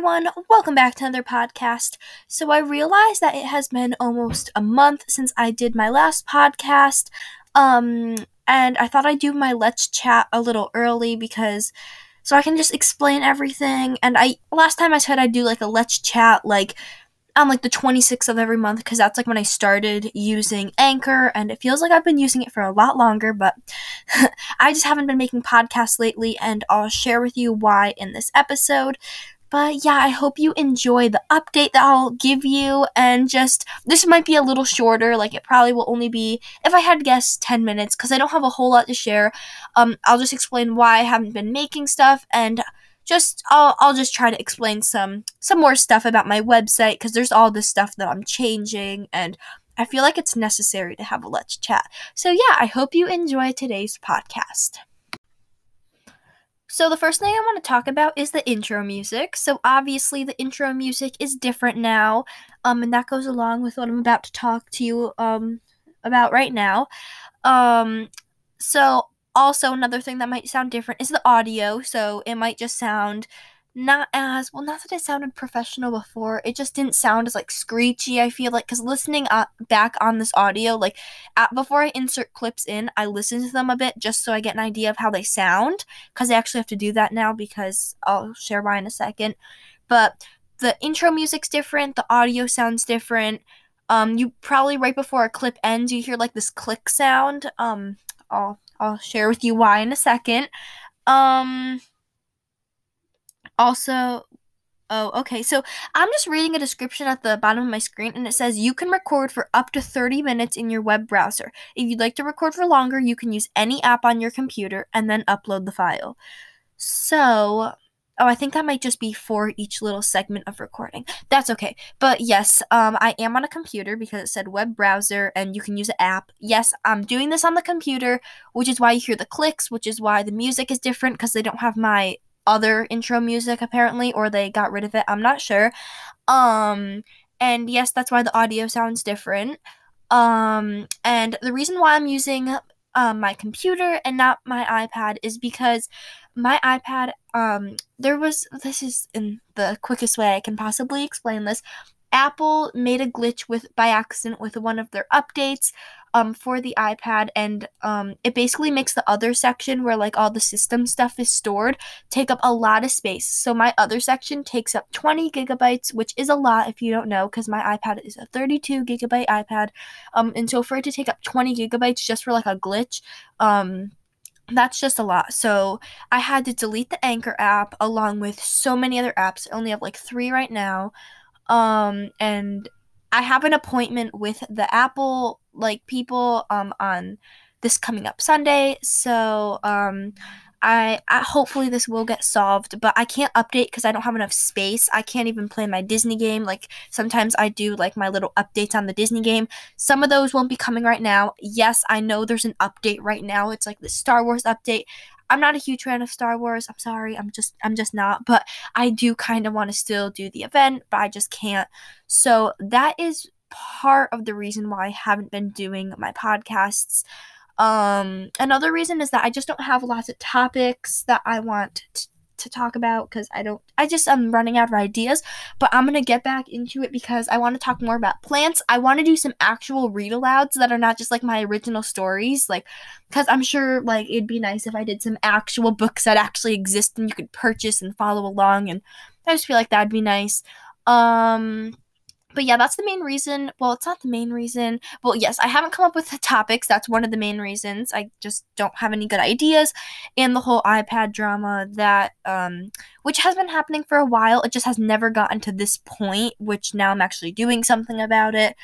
everyone, welcome back to another podcast. So, I realized that it has been almost a month since I did my last podcast. Um, and I thought I'd do my Let's Chat a little early because so I can just explain everything. And I last time I said I'd do like a Let's Chat like on like the 26th of every month because that's like when I started using Anchor and it feels like I've been using it for a lot longer, but I just haven't been making podcasts lately and I'll share with you why in this episode. But yeah, I hope you enjoy the update that I'll give you and just this might be a little shorter, like it probably will only be if I had to guess 10 minutes cuz I don't have a whole lot to share. Um I'll just explain why I haven't been making stuff and just I'll I'll just try to explain some some more stuff about my website because there's all this stuff that I'm changing and I feel like it's necessary to have a let's chat. So yeah, I hope you enjoy today's podcast. So the first thing I want to talk about is the intro music. So obviously the intro music is different now, um, and that goes along with what I'm about to talk to you um about right now. Um, so also another thing that might sound different is the audio so it might just sound not as well not that it sounded professional before it just didn't sound as like screechy i feel like because listening uh, back on this audio like at, before i insert clips in i listen to them a bit just so i get an idea of how they sound because i actually have to do that now because i'll share why in a second. But the intro music's different the audio sounds different. Um you probably right before a clip ends you hear like this click sound. Um I'll I'll share with you why in a second. Um also Oh, okay. So I'm just reading a description at the bottom of my screen, and it says you can record for up to 30 minutes in your web browser. If you'd like to record for longer, you can use any app on your computer and then upload the file. So Oh, I think that might just be for each little segment of recording. That's okay. But yes, um, I am on a computer because it said web browser and you can use an app. Yes, I'm doing this on the computer, which is why you hear the clicks, which is why the music is different because they don't have my other intro music apparently, or they got rid of it. I'm not sure. Um, and yes, that's why the audio sounds different. Um, and the reason why I'm using um, my computer and not my iPad is because my iPad, um, there was, this is in the quickest way I can possibly explain this. Apple made a glitch with by accident with one of their updates um, for the iPad, and um, it basically makes the other section where like all the system stuff is stored take up a lot of space. So my other section takes up 20 gigabytes, which is a lot if you don't know, because my iPad is a 32 gigabyte iPad. Um, and so for it to take up 20 gigabytes just for like a glitch, um, that's just a lot. So I had to delete the Anchor app along with so many other apps. I only have like three right now. Um, and I have an appointment with the Apple like people um on this coming up Sunday. So um I, I hopefully this will get solved, but I can't update because I don't have enough space. I can't even play my Disney game. Like sometimes I do like my little updates on the Disney game. Some of those won't be coming right now. Yes, I know there's an update right now. It's like the Star Wars update. I'm not a huge fan of Star Wars. I'm sorry. I'm just I'm just not, but I do kind of want to still do the event, but I just can't. So that is part of the reason why I haven't been doing my podcasts. Um another reason is that I just don't have lots of topics that I want to to talk about because I don't I just I'm running out of ideas, but I'm going to get back into it because I want to talk more about plants. I want to do some actual read alouds that are not just like my original stories like cuz I'm sure like it'd be nice if I did some actual books that actually exist and you could purchase and follow along and I just feel like that'd be nice. Um but yeah, that's the main reason. Well, it's not the main reason. Well, yes, I haven't come up with the topics. That's one of the main reasons. I just don't have any good ideas. And the whole iPad drama that, um, which has been happening for a while. It just has never gotten to this point, which now I'm actually doing something about it.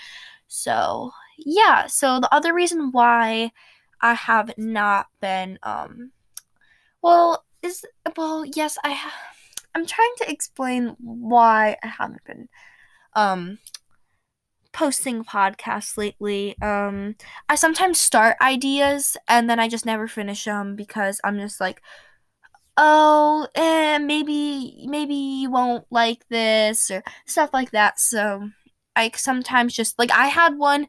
So, yeah. So the other reason why I have not been, um, well, is, well, yes, I have. I'm trying to explain why I haven't been um posting podcasts lately. Um I sometimes start ideas and then I just never finish them because I'm just like oh, eh, maybe maybe you won't like this or stuff like that. So I sometimes just like I had one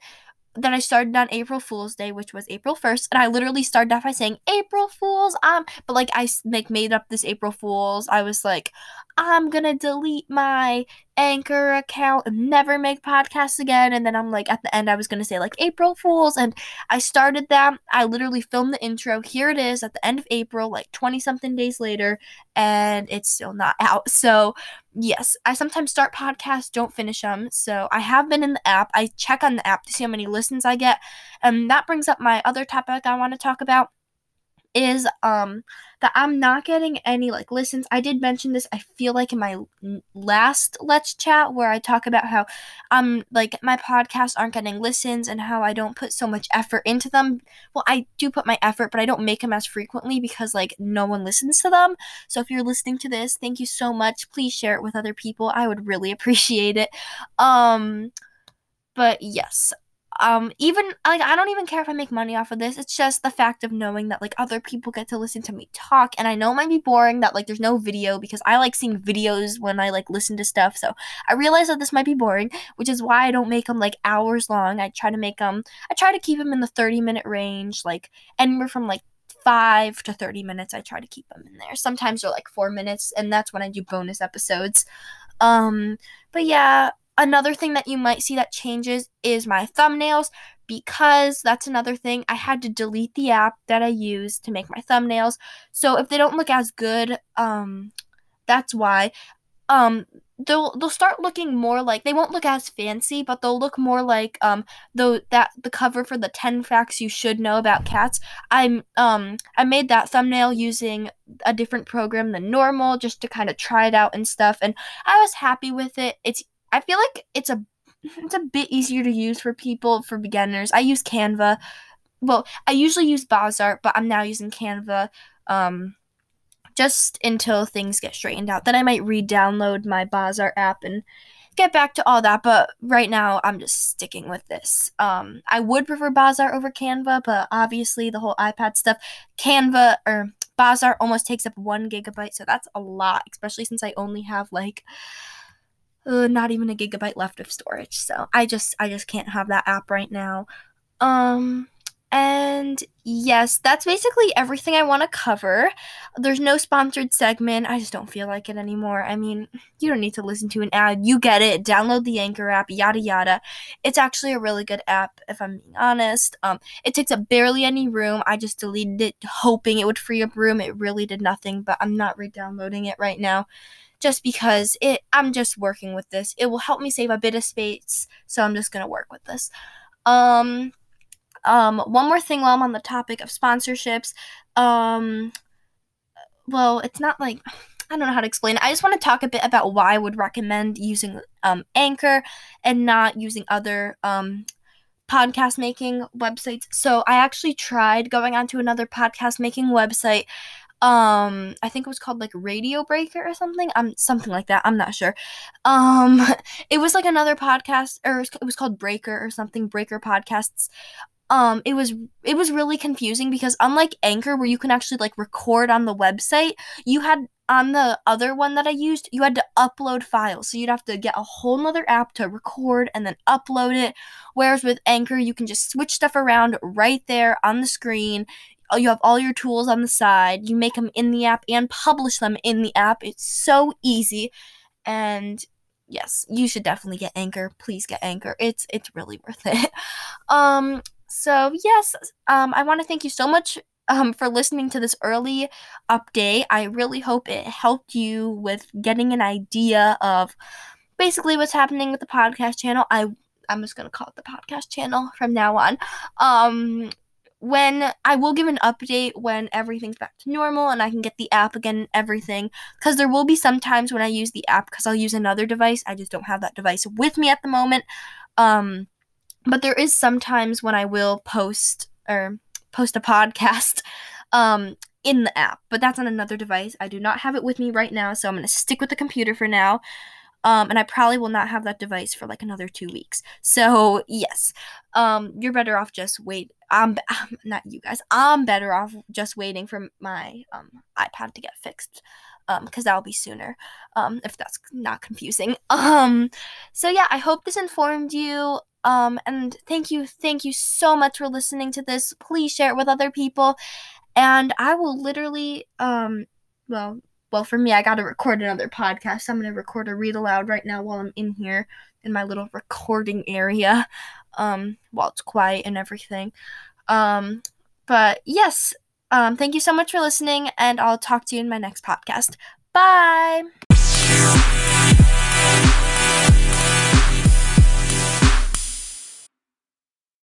that I started on April Fool's Day, which was April 1st, and I literally started off by saying April Fools. Um, but like I like made up this April Fools. I was like, I'm gonna delete my Anchor account and never make podcasts again. And then I'm like, at the end, I was gonna say like April Fools, and I started that. I literally filmed the intro. Here it is at the end of April, like 20 something days later, and it's still not out. So, yes, I sometimes start podcasts, don't finish them. So, I have been in the app. I check on the app to see how many listens I get. And that brings up my other topic I want to talk about is um that I'm not getting any like listens. I did mention this I feel like in my last let's chat where I talk about how um like my podcasts aren't getting listens and how I don't put so much effort into them. Well, I do put my effort, but I don't make them as frequently because like no one listens to them. So if you're listening to this, thank you so much. Please share it with other people. I would really appreciate it. Um but yes, um even like i don't even care if i make money off of this. It's just the fact of knowing that like other people get to listen to me talk. And i know it might be boring that like there's no video because i like seeing videos when i like listen to stuff. So i realize that this might be boring which is why i don't make them like hours long. I try to make them i try to keep them in the 30 minute range like anywhere from like five to 30 minutes i try to keep them in there. Sometimes they're like four minutes and that's when i do bonus episodes. Um but yeah Another thing that you might see that changes is my thumbnails because that's another thing. I had to delete the app that I use to make my thumbnails. So if they don't look as good, um that's why um they'll they'll start looking more like they won't look as fancy, but they'll look more like um the that the cover for the 10 facts you should know about cats. I'm um I made that thumbnail using a different program than normal just to kind of try it out and stuff and I was happy with it. It's I feel like it's a it's a bit easier to use for people for beginners. I use Canva. Well, I usually use Bozart, but I'm now using Canva. Um, just until things get straightened out. Then I might re-download my Bozart app and get back to all that. But right now, I'm just sticking with this. Um, I would prefer Bozart over Canva, but obviously the whole iPad stuff, Canva or Bozart almost takes up one gigabyte, so that's a lot, especially since I only have like uh, not even a gigabyte left of storage. So I just I just can't have that app right now. Um and yes, that's basically everything I want to cover. There's no sponsored segment. I just don't feel like it anymore. I mean, you don't need to listen to an ad. You get it. Download the Anchor app, yada yada. It's actually a really good app, if I'm being honest. Um, it takes up barely any room. I just deleted it hoping it would free up room. It really did nothing, but I'm not re-downloading it right now just because it I'm just working with this. It will help me save a bit of space, so I'm just going to work with this. Um um one more thing while I'm on the topic of sponsorships. Um well, it's not like I don't know how to explain it. I just want to talk a bit about why I would recommend using um, Anchor and not using other um, podcast making websites. So I actually tried going onto another podcast making website um i think it was called like radio breaker or something. Um something like that. I'm not sure. Um it was like another podcast or it was called breaker or something breaker podcasts. Um it was it was really confusing because unlike anchor where you can actually like record on the website you had on the other one that i used you had to upload files. So you'd have to get a whole nother app to record and then upload it. Whereas with anchor you can just switch stuff around right there on the screen you have all your tools on the side. You make them in the app and publish them in the app. It's so easy. And yes, you should definitely get Anchor. Please get Anchor. It's it's really worth it. Um so yes, um I want to thank you so much um for listening to this early update. I really hope it helped you with getting an idea of basically what's happening with the podcast channel. I I'm just gonna call it the podcast channel from now on. Um, when I will give an update when everything's back to normal and I can get the app again and everything. Because there will be some times when I use the app because I'll use another device. I just don't have that device with me at the moment. Um, but there is sometimes when I will post or post a podcast um, in the app, but that's on another device. I do not have it with me right now, so I'm going to stick with the computer for now. Um, and I probably will not have that device for like another two weeks. So yes, um, you're better off just wait. I'm, I'm not you guys. I'm better off just waiting for my um, iPad to get fixed um because that'll be sooner um if that's not confusing um so yeah i hope this informed you um and thank you thank you so much for listening to this please share it with other people and i will literally um well well, for me, I got to record another podcast. I'm going to record a read aloud right now while I'm in here in my little recording area um, while it's quiet and everything. Um, but yes, um, thank you so much for listening, and I'll talk to you in my next podcast. Bye.